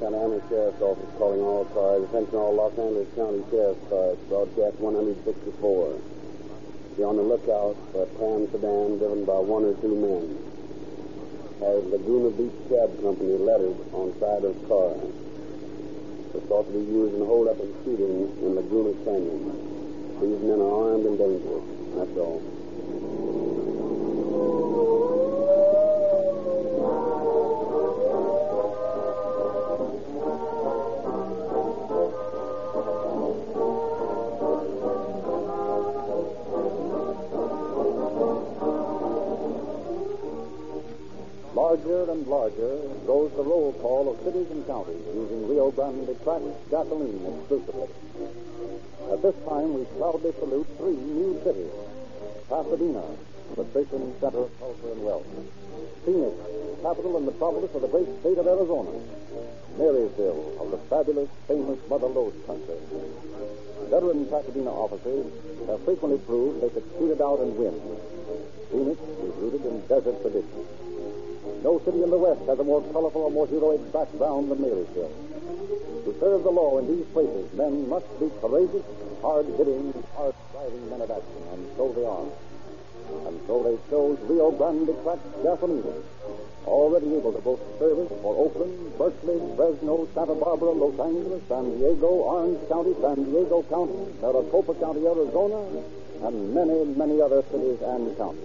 Santa Ana Sheriff's Office calling all cars. Attention all Los Angeles County Sheriff's cars. Broadcast 164. Be on the lookout for a tan sedan driven by one or two men. Has Laguna Beach Cab Company lettered on side of car. Was thought to be used in hold-up and shooting in Laguna Canyon. These men are armed and dangerous. That's all. Larger grows the roll call of cities and counties using Rio Grande cracked gasoline exclusively. At this time, we proudly salute three new cities. Pasadena, the fishing center of culture and wealth. Phoenix, capital and metropolis of the great state of Arizona. Marysville, of the fabulous, famous Mother Lode country. Veteran Pasadena officers have frequently proved they could shoot it out and win. Phoenix is rooted in desert tradition. No city in the West has a more colorful or more heroic background than Marysville. To serve the law in these places, men must be courageous, hard-hitting, hard-driving men of action, and so they are. And so they chose Rio Grande cracked gasoline, already able to both service for Oakland, Berkeley, Fresno, Santa Barbara, Los Angeles, San Diego, Orange County, San Diego County, Maricopa County, Arizona, and many, many other cities and counties.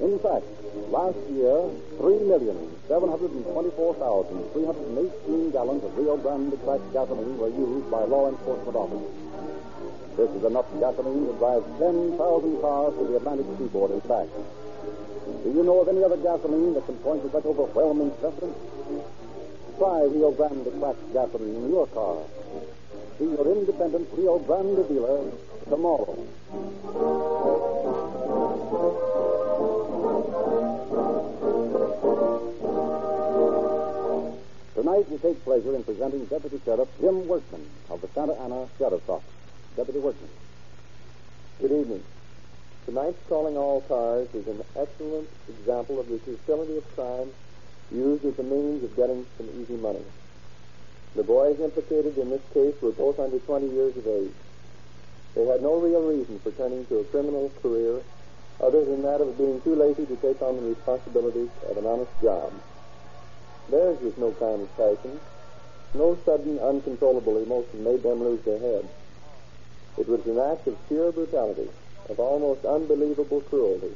In fact, last year, 3,724,318 gallons of Rio Grande cracked gasoline were used by law enforcement officers. This is enough gasoline to drive 10,000 cars to the Atlantic seaboard and back. Do you know of any other gasoline that can point to such overwhelming preference? Try Rio Grande cracked gasoline in your car. See your independent Rio Grande dealer tomorrow. Tonight we take pleasure in presenting Deputy Sheriff Jim Workman of the Santa Ana Sheriff's Office. Deputy Workman. Good evening. Tonight's Calling All Cars is an excellent example of the futility of crime used as a means of getting some easy money. The boys implicated in this case were both under 20 years of age. They had no real reason for turning to a criminal career other than that of being too lazy to take on the responsibilities of an honest job. Theirs was no kind of passion. No sudden, uncontrollable emotion made them lose their heads. It was an act of sheer brutality, of almost unbelievable cruelty.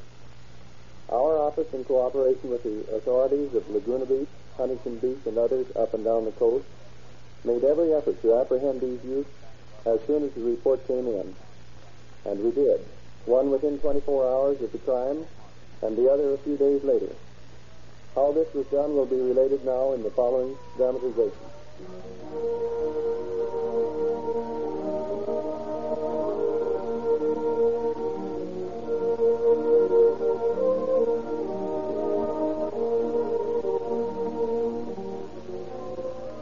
Our office, in cooperation with the authorities of Laguna Beach, Huntington Beach, and others up and down the coast, made every effort to apprehend these youths as soon as the report came in. And we did. One within 24 hours of the crime, and the other a few days later. How this was done will be related now in the following dramatization.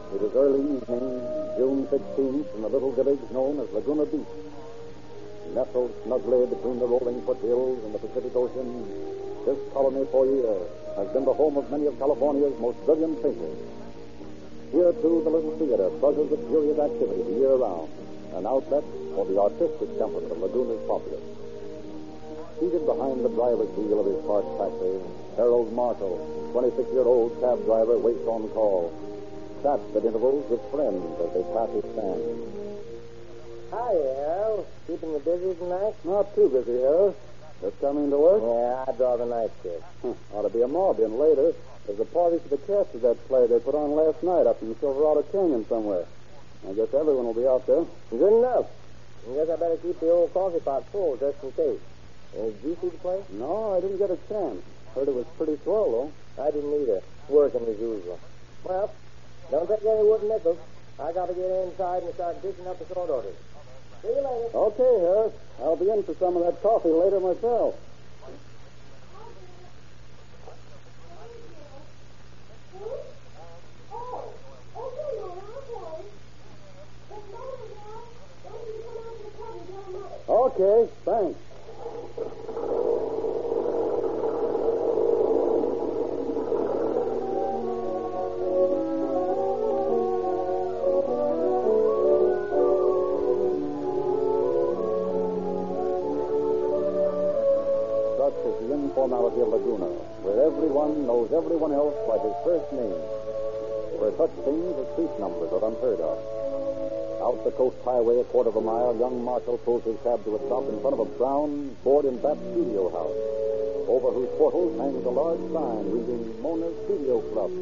It is early evening, June 16th, in the little village known as Laguna Beach. Nestled snugly between the rolling foothills and the Pacific Ocean, this colony for years has been the home of many of California's most brilliant thinkers. Here, too, the little theater buzzes with curious activity the year round, an outlet for the artistic temperament of Laguna's populace. Seated behind the driver's wheel of his parked taxi, Harold Marshall, 26-year-old cab driver, waits on call. Chats at intervals with friends as they pass his stand. Hi, Harold. Keeping you busy tonight? Not too busy, Harold. Just coming to work? Yeah, I draw the night shift. Huh, ought to be a mob in later. There's a party for the cast of that play they put on last night up in Silverado Canyon somewhere. I guess everyone will be out there. Good enough. I guess I better keep the old coffee pot full just in case. Uh, did you see the play? No, I didn't get a chance. Heard it was pretty swell, though. I didn't either. Working as usual. Well, don't take any wooden nickels. I got to get inside and start dishing up the court orders. See you later. Okay, Harris. I'll be in for some of that coffee later myself. Okay, thanks. The of Laguna, where everyone knows everyone else by his first name, where such things as street numbers are unheard of. Out the coast highway a quarter of a mile, young Marshall pulls his cab to a stop in front of a brown, board and bat studio house, over whose portals hangs a large sign reading Mona's Studio Club,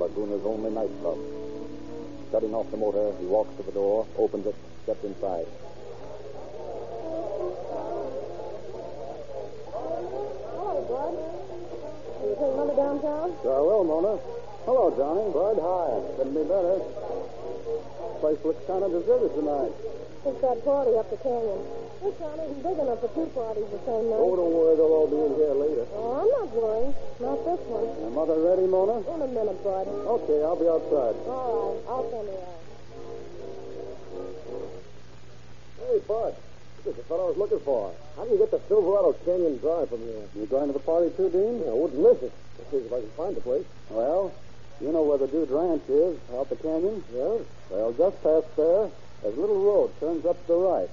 Laguna's only nightclub. Shutting off the motor, he walks to the door, opens it, steps inside. You take Mother downtown? Uh, sure will, Mona. Hello, Johnny. Bud, hi. Couldn't be better. Place looks kind of deserted tonight. It's that party up the canyon. This town isn't big enough for two parties the same night. Oh, don't worry. They'll all be in here later. Oh, I'm not worrying. Not this one. Your mother ready, Mona? In a minute, Bud. Okay, I'll be outside. All right. I'll send her out. Hey, Bud. Is the fellow I was looking for. How do you get to Silverado Canyon Drive from here? You going to the party too, Dean? Yeah, I wouldn't miss it. Let's see if I can find the place. Well, you know where the Dude Ranch is, out the canyon? Yeah. Well, just past there, a little road turns up to the right.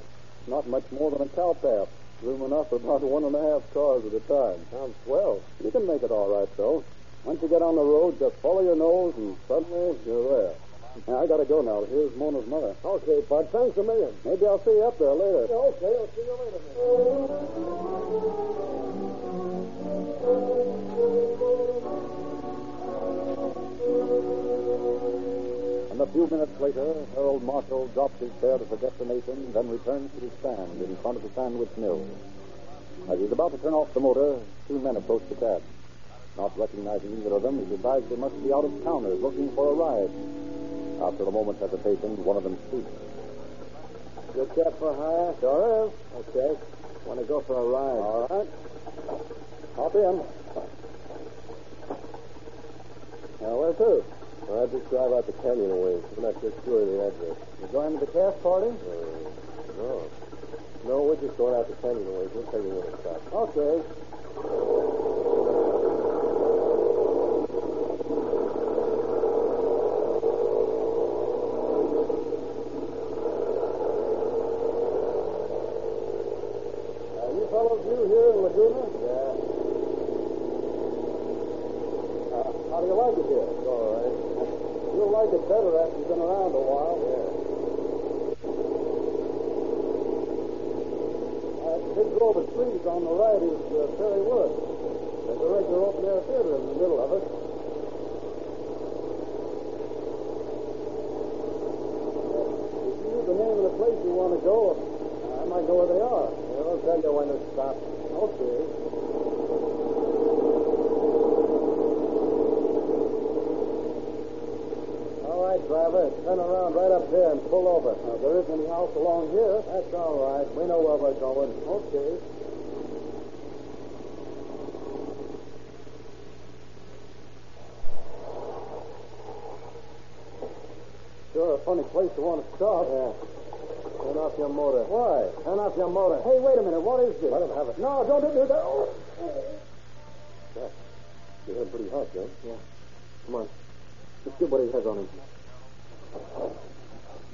Not much more than a cow path. Room enough for about one and a half cars at a time. Sounds swell. You can make it all right, though. Once you get on the road, just follow your nose, and suddenly you're there. I gotta go now. Here's Mona's mother. Okay, Bud. Thanks a million. Maybe I'll see you up there later. okay, I'll see you later. And a few minutes later, Harold Marshall drops his fare to the destination, then returns to his stand in front of the sandwich mill. As he's about to turn off the motor, two men approach the cab. Not recognizing either of them, he decides they must be out of towners looking for a ride. After a moment's hesitation, one of them speaks. Your cab for hire? Sure is. Okay. Want to go for a ride? All right. Hop in. Now, where to? I just drive out the canyon away. I'm not just sure of the address. You going to the calf party? Uh, no. No, we're just going out the canyon away. We'll tell you when to stop. Okay. Uh, you fellows new here in Laguna? Yeah. Uh, how do you like it here? It's all right. You'll like it better after you've been around a while. Yeah. That big grove of trees on the right is uh, Perry Wood. There's a regular open air theater in the middle of it. If you knew the name of the place you want to go, I might know where they are. Yeah, I'll tell you when to stop. Okay. All right, driver. Turn around right up there and pull over. Now, there isn't any house along here. That's all right. We know where we're going. Okay. Sure, a funny place to want to stop. Yeah. Off your motor. Why? Turn off your motor. Hey, wait a minute. What is this? Let him have it. No, don't do that. Oh. Yeah. You're hitting pretty hard, Joe. Yeah. Come on. Let's get what he has on him.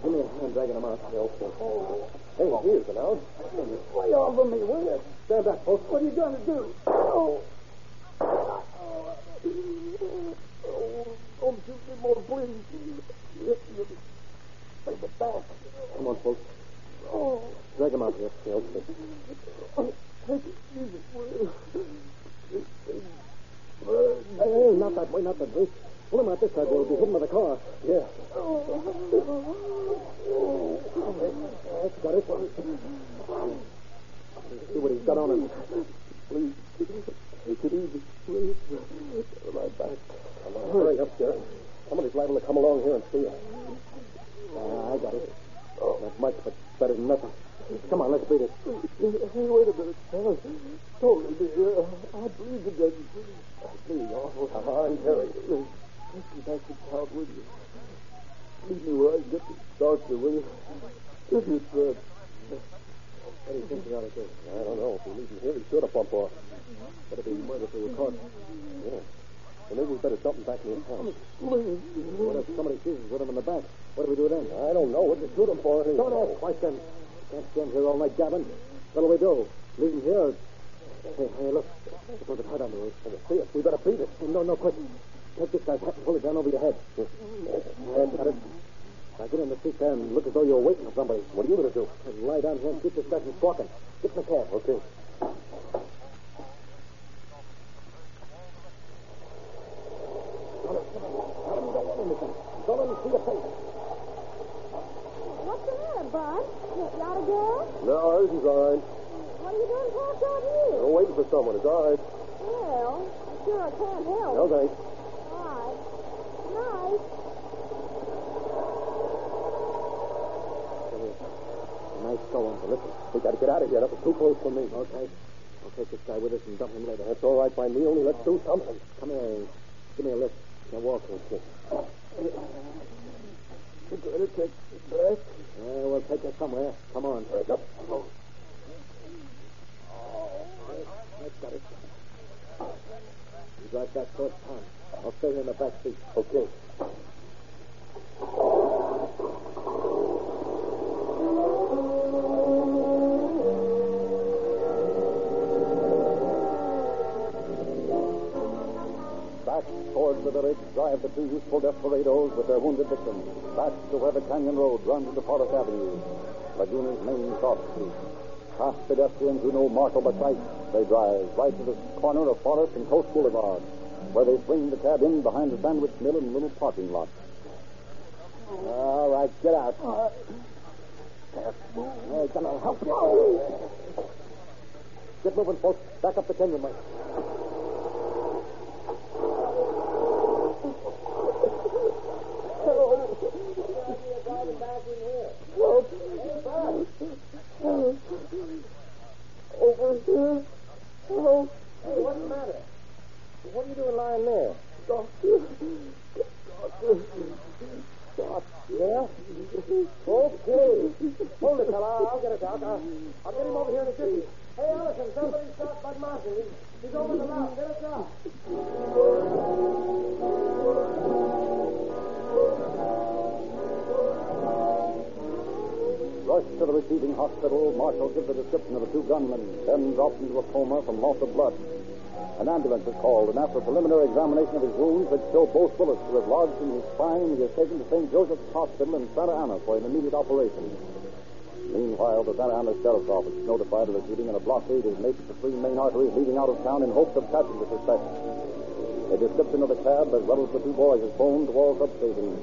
Give me a hand dragging him out. Yeah, okay. Hey, here's the now. Lay off of me, will you? Stand back, folks. What are you going to do? Oh. Oh, don't shoot me more, please. Take it back. Come on, folks. Oh. Drag him out here. Yeah, okay. Take it easy, Hey, not that way, not that way. Pull him out this side. We'll be hidden by the car. Yeah. That's got it. See what he's got on him. Please. Take it easy, please. My back. Come on, hurry up, sir. Somebody's liable to come along here and see us. Nothing. Come on, let's beat it. Wait a minute. Don't me here. I believe it doesn't. I'll be awful. Come on, Terry. Take me back to town with you. Leave me where I can get the doctor, will you? If you said. What do you think ought to do? I don't know. If we leave him here, he's sure to bump off. But it'd be murder if we were caught. Yeah. Well, maybe we better dump him back in his house. What if somebody sees us with him in the back? What do we do then? I don't know. What to shoot him for? Don't ask questions. Can't stand here all night gabbing. What'll we do? Leave him here? Hey, hey, look. There's something hot on the roof. Can see us? We better beat it. No, no, quick. Take this guy's hat and pull it down over your head. Got it. Now get in the seat there and look as though you're waiting for somebody. What are you going to do? lie down here and keep this guy from squawking. Get in the cab. Okay. Don't let him see your face. What's the matter, Bud? You got a girl? No, everything's all right. What are you doing parked out here? I'm waiting for someone. It's all right. Well, I'm sure I can't help. No, thanks. All right. Night. Nice going. Listen, we got to get out of here. That was too close for me. Okay. I'll take this guy with us and dump him later. That's all right by me. Only let's do something. Come here. Give me a lift. Now walk real You take me back. Yeah, we'll take you somewhere. Come on. Break up. That's got it. You drive that towards time. I'll stay in the back seat. Okay. Towards the village drive the two youthful desperados with their wounded victims. Back to where the canyon road runs into Forest Avenue, Laguna's main cross street. Past pedestrians who know Marshall by sight, they drive right to the corner of Forest and Coast Boulevard, where they swing the cab in behind the sandwich mill in a little parking lot. All right, get out. Uh, hey, come on, help you. Get moving, folks. Back up the canyon, Mike. Over here. Oh, Hey, what's the matter? What are you doing lying there? doctor. Doctor. Doc. Yeah? Okay. Hold it, fella. I'll get it, Doc. I'll, I'll get him over here in a jiffy. Hey, Allison, somebody stop Bud Martin. He's, over the lot. Get us out. Rushed to the receiving hospital, Marshall gives a description of the two gunmen, then drops into a coma from loss of blood. An ambulance is called, and after a preliminary examination of his wounds, which show both bullets to have lodged in his spine, he is taken to St. Joseph's Hospital in Santa Ana for an immediate operation. Meanwhile, the Santa Ana Sheriff's Office is notified of the shooting, and a blockade is made to the three main arteries leading out of town in hopes of catching the suspect. A description of the cab, as well as the two boys, is phoned to all substations,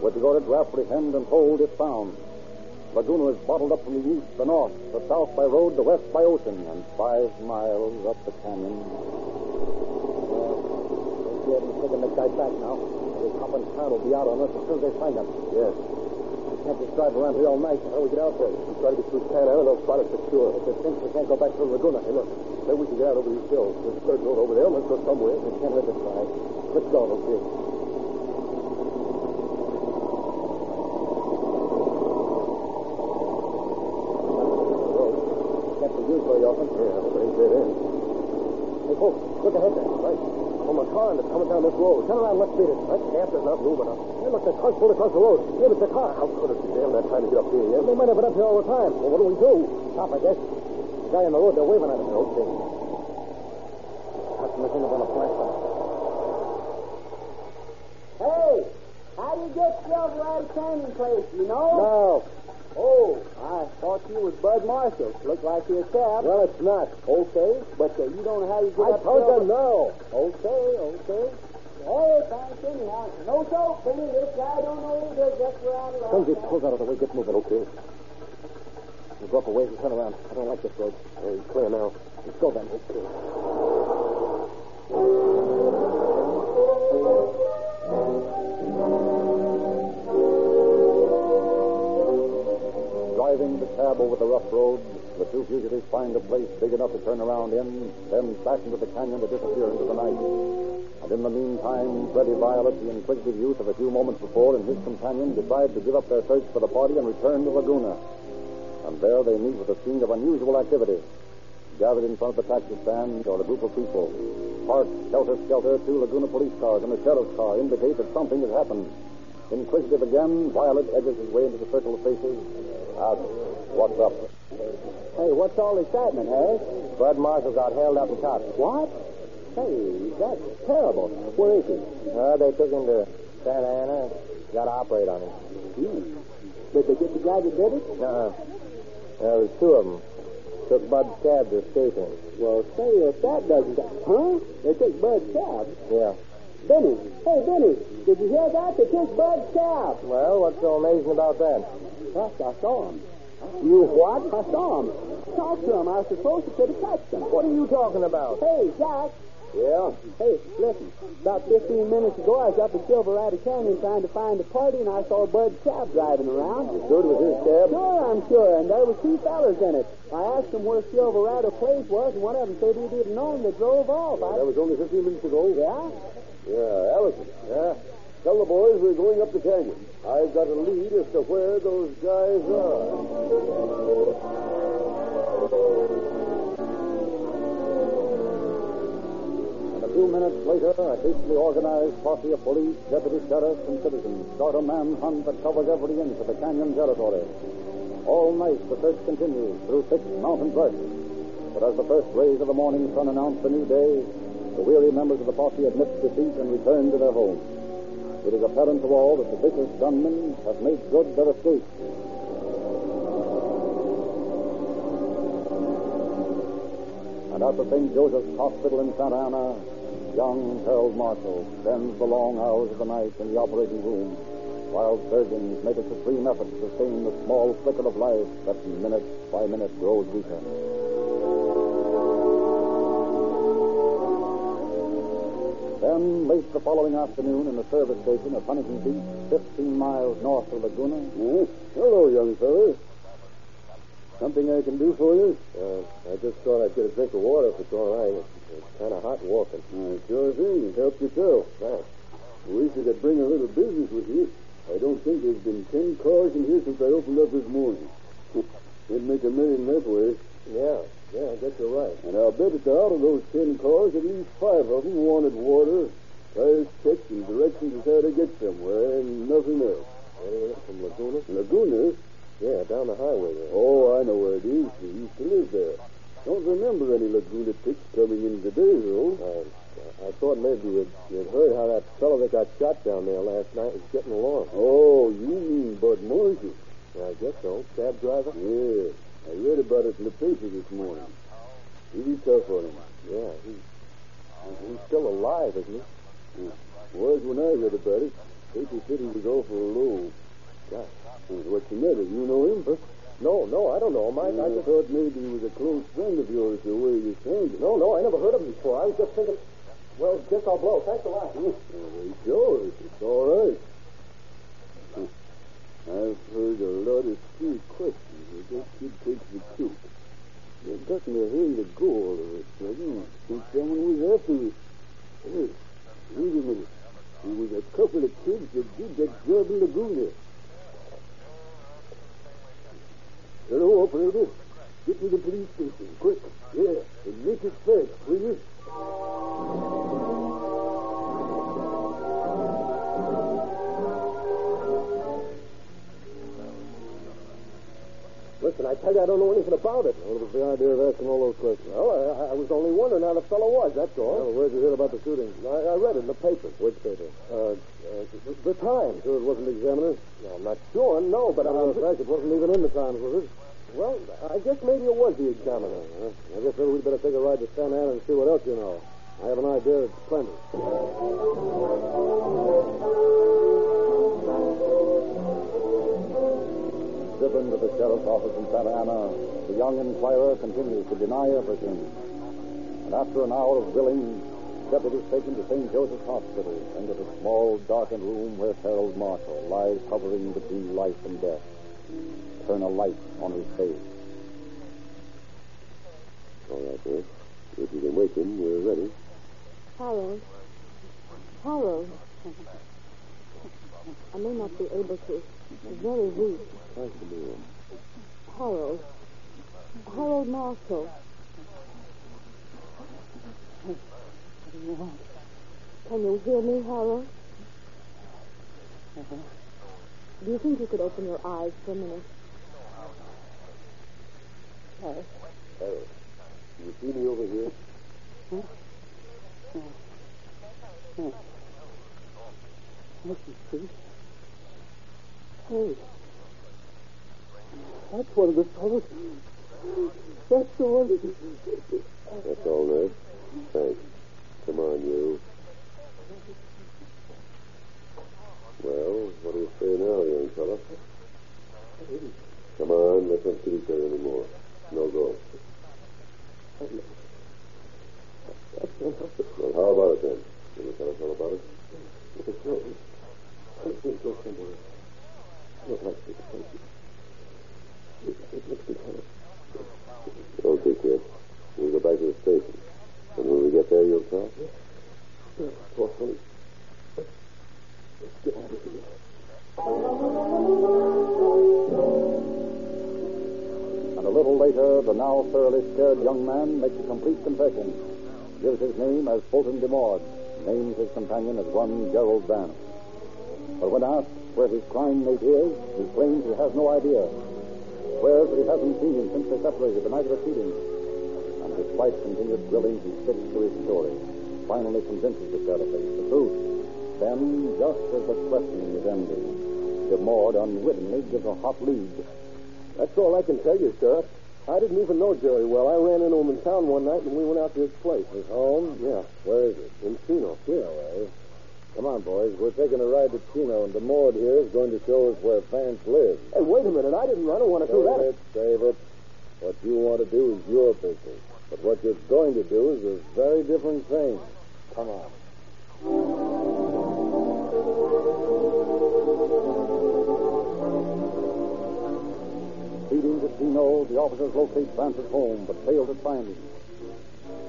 which the order to apprehend and hold if found. Laguna is bottled up from the east, the north, the south by road, the west by ocean, and five miles up the canyon. Well, they're taking the guy back now. The cop in town will be out on us as soon as they find him. Yes. We can't just drive around here all night. How do we get out there? We try to get through Santa Ana, they'll spot us for sure. If they think we can't go back through Laguna, hey, look. Maybe we can get out over these hills. There's a third road over there. Let's go somewhere. We can't let this ride. Let's go, okay? Can't be used very often. Yeah, but ain't dead end. Hey, folks, look ahead there. Right. From a car that's coming down this road. Turn around, let's beat it. That camper's not moving up. Hey, look, the car's pulled across the road. Maybe it's a car. How could it? They haven't had time to get up here. They might have been up here all the time. Well, what do we do? Stop, I guess. The guy on the road, they're waving at us. Okay. Customers in on a flash on. Hey, how do you get Silverado Canyon place, you know? No. Oh, I thought you was Bud Marshall. Look like you're cab. Well, it's not. Okay, but uh, you don't know how you get I up told you no. Okay, okay. Hey, thanks anyhow. No soap, Billy. This guy don't know either. Just around around. Don't get pulled out of the way. Get moving, okay? We'll go up a ways and turn around. I don't like this road. Hey, clear now. Let's go then. Okay. Driving the cab over the rough road, the two fugitives find a place big enough to turn around in, then back into the canyon to disappear into the night. And in the meantime, Freddie Violet, the inquisitive youth of a few moments before, and his companion decide to give up their search for the party and return to Laguna. And there they meet with a scene of unusual activity. Gathered in front of the taxi stand are a group of people. Parked shelter-skelter, two Laguna police cars and a sheriff's car indicate that something has happened. Inquisitive again, Violet edges his way into the circle of faces. Asks, what's up? Hey, what's all happening, Harris? Bud Marshall got held up in cops. What? Hey, that's terrible. Where is he? Uh, they took him to Santa Ana. Got to operate on him. Hmm. Did they get the guy that did it? Uh-uh. There was two of them. Took Bud's cab to escape him. Well, say, if that doesn't... Huh? They took Bud's cab? Yeah. Benny. Hey, Benny. Did you hear that? They took Bud's cab. Well, what's so amazing about that? Yes, I saw him. You what? I saw him. Talked to him. I was supposed to could have touched him. What are you talking about? Hey, Jack. Yeah? Hey, listen. About 15 minutes ago, I was up in Silverado Canyon trying to find a party, and I saw Bud's cab driving around. Sure it was his cab? Sure, I'm sure. And there was two fellas in it. I asked them where Silverado Place was, and one of them said he didn't know him. They drove off. I... That was only 15 minutes ago? Yeah? Yeah, Allison. Yeah? Tell the boys we're going up the canyon. I've got a lead as to where those guys are. And a few minutes later, a hastily organized posse of police, deputy sheriffs, and citizens start a manhunt that covers every inch of the canyon territory. All night, the search continues through thick mountain brush. But as the first rays of the morning sun announce the new day, the weary members of the posse admit defeat and return to their homes. It is apparent to all that the vicious gunmen have made good their escape. And at the St. Joseph's Hospital in Santa Ana, young Harold Marshall spends the long hours of the night in the operating room while surgeons make a supreme effort to sustain the small flicker of life that minute by minute grows weaker. Then, late the following afternoon, in the service station of Huntington Beach, 15 miles north of Laguna. Hello, young fellow. Something I can do for you? Uh, I just thought I'd get a drink of water if it's all right. It's, it's kind of hot walking. Uh, sure thing. Help yourself. Thanks. Wish I could bring a little business with you. I don't think there's been ten cars in here since I opened up this morning. They'd make a million that way. Yeah, yeah, I guess you're right. And I'll bet that out of those ten cars, at least five of them wanted water, tires checked, and directions as how to get somewhere, and nothing else. from Laguna? Laguna? Yeah, down the highway there. Oh, I know where it is. We used to live there. Don't remember any Laguna ticks coming in today, though. I, I thought maybe you'd, you'd heard how that fellow that got shot down there last night was getting along. Oh, you mean Bud Marshall? I guess so. Cab driver? Yeah. I read about it in the paper this morning. Pretty tough on him. Yeah, he, he's still alive, isn't he? Was when I read about it. Paper said he was awful low. Gosh, what's the matter? You know him? Huh? No, no, I don't know him. I, I just thought maybe he was a close friend of yours the way you sounded. No, no, I never heard of him before. I was just thinking, well, guess I'll blow. Thanks a lot. Well, sure, it's all right. I've heard a lot of street questions, that kid takes the truth. It got me hurry to go all of a sudden. Think someone was after me. Hey, wait a minute. There was a couple of kids that did that job in Laguna. Hello, operator. Get to the police station, quick. Yeah, and make it fast, will you? I tell you, I don't know anything about it. What was the idea of asking all those questions? Well, I, I was only wondering how the fellow was, that's all. Well, where'd you hear about the shooting? I, I read it in the paper. Which paper? Uh, uh the, the Times. Sure it wasn't the Examiner? No, I'm not sure, no, but... Well, in fact, it wasn't even in the Times, was it? Well, I guess maybe it was the Examiner. Uh, I guess maybe we'd better take a ride to San Ana and see what else you know. I have an idea it's plenty. Driven to the sheriff's office in Santa Ana, the young inquirer continues to deny everything. And after an hour of grilling, deputies take him to St. Joseph's Hospital and into the small, darkened room where Harold Marshall lies hovering between life and death. turn a light on his face. All right, sir. If wake him, we're ready. Harold. Harold. I may not be able to. Very weak. Nice to meet him. Harold. Harold Marshall. Can you hear me, Harold? Do you think you could open your eyes for a minute? Yes. Harold, you see me over here? Let me see. Hey. That's one of the fellows. That's the one. That's all, nurse. Thanks. Come on, you. Thoroughly scared young man makes a complete confession, gives his name as Fulton DeMord, names his companion as one Gerald Vance. But when asked where his crime mate is, he claims he has no idea. Swears that he hasn't seen him since they separated the night of the shooting. And despite continued drilling, he sticks to his story. Finally convinces the sheriff it's the truth. Then, just as the questioning is ending, DeMord unwittingly gives a hot lead. That's all I can tell you, sir. I didn't even know Jerry well. I ran into him in town one night and we went out to his place. His home? Yeah. Where is it? In Chino. Chino, eh? Come on, boys. We're taking a ride to Chino, and the DeMord here is going to show us where Vance lives. Hey, wait a minute. I didn't run. I want to do that. it, save it. What you want to do is your business. But what you're going to do is a very different thing. Come on. To the officers locate Vance's home, but fail to find him.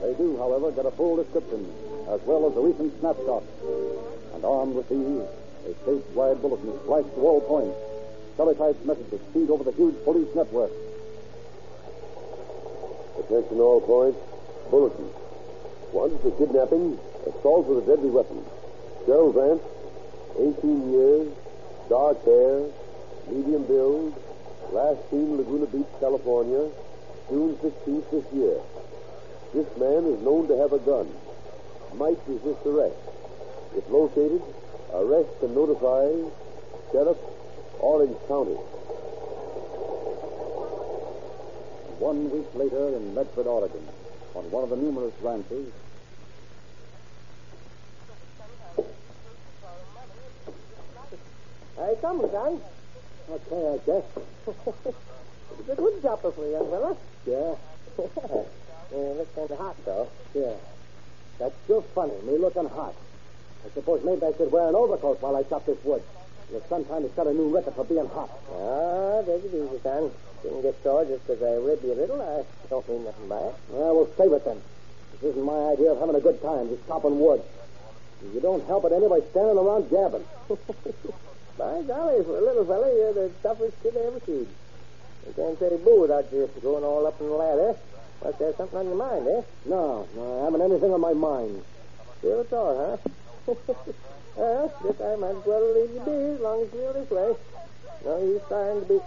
They do, however, get a full description, as well as a recent snapshot. And armed with these, a statewide bulletin is flashed to all points. Teletyped messages feed over the huge police network. Attention all points. Bulletin. One for kidnapping, assault with a deadly weapon. Gerald Vance, 18 years, dark hair, medium build, last seen Laguna Beach, California, June 16th this year. This man is known to have a gun. Might resist arrest. If located, arrest and notify Sheriff, Orange County. One week later in Medford, Oregon, on one of the numerous ranches, Hey, come, son. Okay, I guess. It's a good chopper for a young fella. Yeah. yeah, looks kind of hot, though. Yeah. That's still funny, me looking hot. I suppose maybe I should wear an overcoat while I chop this wood. The sun trying to set a new record for being hot. Ah, take it easy, son. Didn't get sore just because I rib you a little. I don't mean nothing by it. Well, we'll save it then. This isn't my idea of having a good time, just chopping wood. You don't help it any by standing around gabbing. By golly, for a little fella, you're the toughest kid I ever seen. You can't say boo without you going all up in the ladder. Must have something on your mind, eh? No, no, I haven't anything on my mind. Still at all, huh? well, guess I might as well leave you be as long as you feel this way. No use trying to be.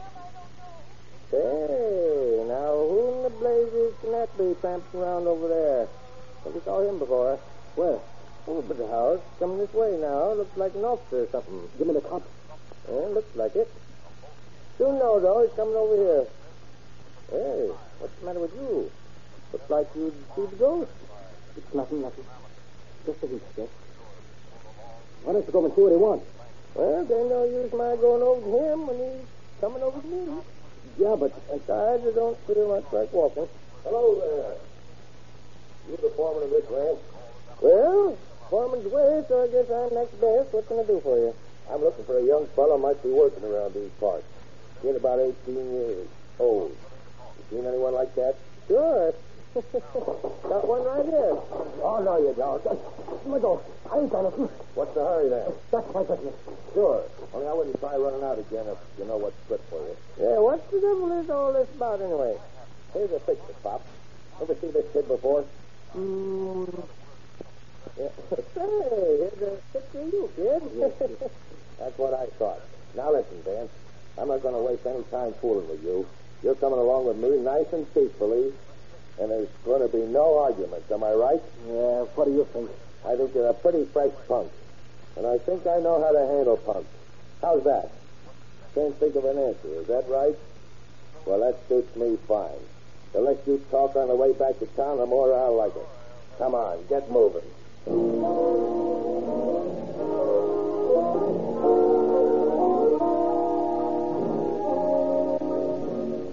Say, now who in the blazes can that be tramping around over there? Never saw him before. Where? Over by the house, coming this way now. Looks like an officer or something. Give me the cop. Yeah, looks like it. Soon know, though, he's coming over here. Hey, what's the matter with you? Looks like you'd see the ghost. It's nothing, nothing. Just a week, Jeff. Why don't you go and see what he wants? Well, there's no use my going over to him when he's coming over to me. Yeah, but Besides, I don't feel much like walking. Hello there. You the foreman of this ranch? Well, foreman's away, so I guess I'm next best. What can I do for you? I'm looking for a young fellow might be working around these parts. Kid about 18 years old. You seen anyone like that? Sure. Got one right here. Oh, no, you don't. Let me go. I ain't got it. What's the hurry then? That's my business. Sure. Only I wouldn't try running out again if you know what's good for you. Yeah, what the devil is all this about anyway? Here's a picture, Pop. Ever see this kid before? Mm. Yeah. Say, here's a of you, kid. That's what I thought. Now listen, Dan. I'm not going to waste any time fooling with you. You're coming along with me nice and peacefully, and there's going to be no arguments. Am I right? Yeah, what do you think? I think you're a pretty fresh punk, and I think I know how to handle punks. How's that? Can't think of an answer. Is that right? Well, that suits me fine. The less you talk on the way back to town, the more I'll like it. Come on, get moving.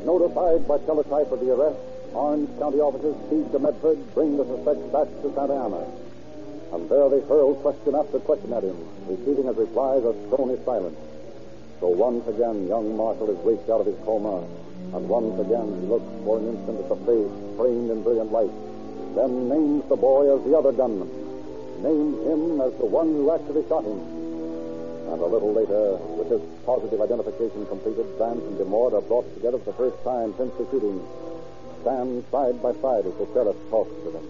Notified by teletype of the arrest, Orange County officers speed to Medford, bring the suspect back to Santa Ana. And there they hurl question after question at him, receiving as replies a stony silence. So once again, young Marshall is waked out of his coma, and once again he looks for an instant at the face framed in brilliant light, then names the boy as the other gunman, names him as the one who actually shot him. And a little later, with this positive identification completed, Vance and DeMord are brought together for the first time since the shooting. Stand side by side as the sheriff talks to them.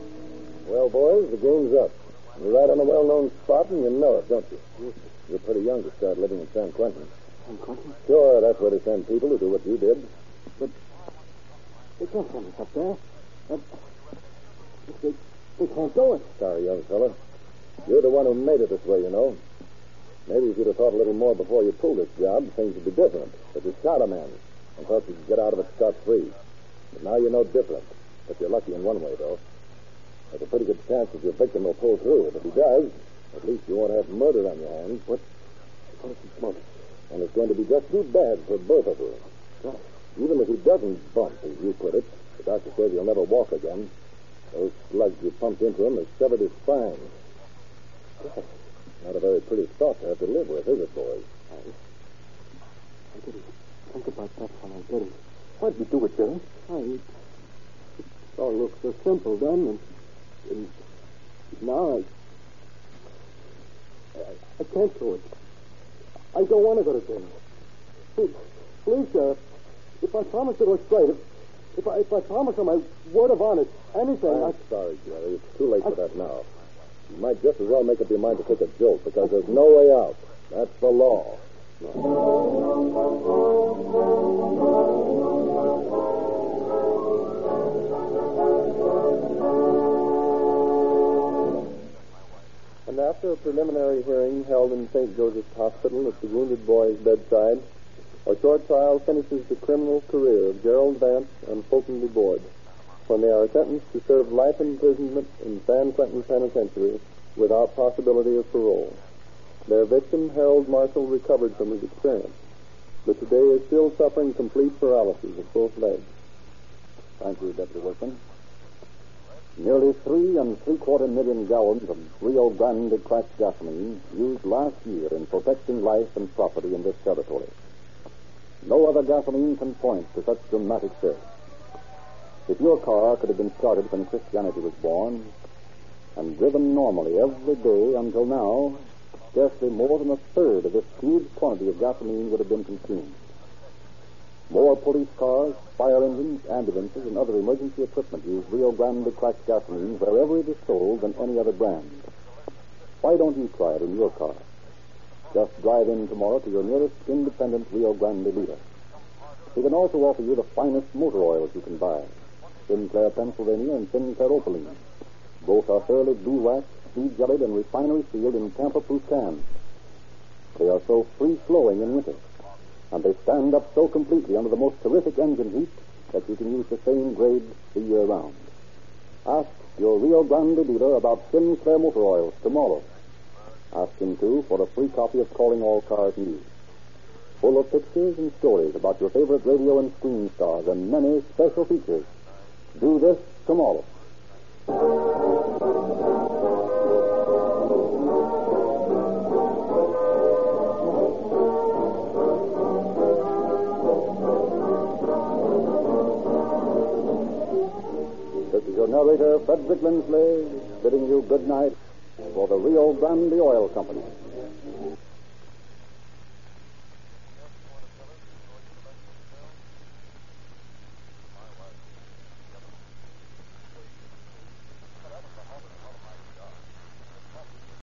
Well, boys, the game's up. You're right on a well-known spot, and you know it, don't you? You're pretty young to start living in San Quentin. San Quentin? Sure, that's where they send people who do what you did. But they can't send us up there. But they, they can't do it. Sorry, young fella. You're the one who made it this way, you know. Maybe if you'd have thought a little more before you pulled this job, things would be different. But you shot a man and thought you could get out of it scot-free. But now you know different. But you're lucky in one way, though. There's a pretty good chance that your victim will pull through. And if he does, at least you won't have murder on your hands. What? What is smoke? And it's going to be just too bad for both of you. Right. Even if he doesn't bump, as you put it, the doctor says he'll never walk again. Those slugs you pumped into him have severed his spine. Not a very pretty thought to have to live with, is it, boys? I didn't think about that when I did it. Why'd you do it, Jerry? I, it all looked so simple then, and, and now I, I, I can't do it. I don't want to go to jail. Please, please, Sheriff, if I promise to go straight, if, if I, if I promise on my word of honor, anything, I'm I, sorry, Jerry. It's too late for that now. You might just as well make up your mind to take a jolt because there's no way out. That's the law. And after a preliminary hearing held in St. Joseph's Hospital at the wounded boy's bedside, a short trial finishes the criminal career of Gerald Vance and Fulton DeMord when they are sentenced to serve life imprisonment in San Quentin Penitentiary without possibility of parole. Their victim, Harold Marshall, recovered from his experience, but today is still suffering complete paralysis of both legs. Thank you, Deputy Wilson. Nearly three and three quarter million gallons of Rio Grande cracked gasoline used last year in protecting life and property in this territory. No other gasoline can point to such dramatic service. If your car could have been started when Christianity was born and driven normally every day until now, scarcely more than a third of this huge quantity of gasoline would have been consumed. More police cars, fire engines, ambulances, and other emergency equipment use Rio Grande cracked gasoline wherever it is sold than any other brand. Why don't you try it in your car? Just drive in tomorrow to your nearest independent Rio Grande dealer. He can also offer you the finest motor oils you can buy. Sinclair Pennsylvania and Sinclair Opaline. Both are thoroughly blue waxed, speed jellied, and refinery sealed in tamper proof cans. They are so free flowing in winter, and they stand up so completely under the most terrific engine heat that you can use the same grade the year round. Ask your Rio Grande dealer about Sinclair motor oils tomorrow. Ask him, too, for a free copy of Calling All Cars News. Full of pictures and stories about your favorite radio and screen stars and many special features. Do this tomorrow. This is your narrator, Frederick Lindsley, bidding you good night for the Rio Grande Oil Company.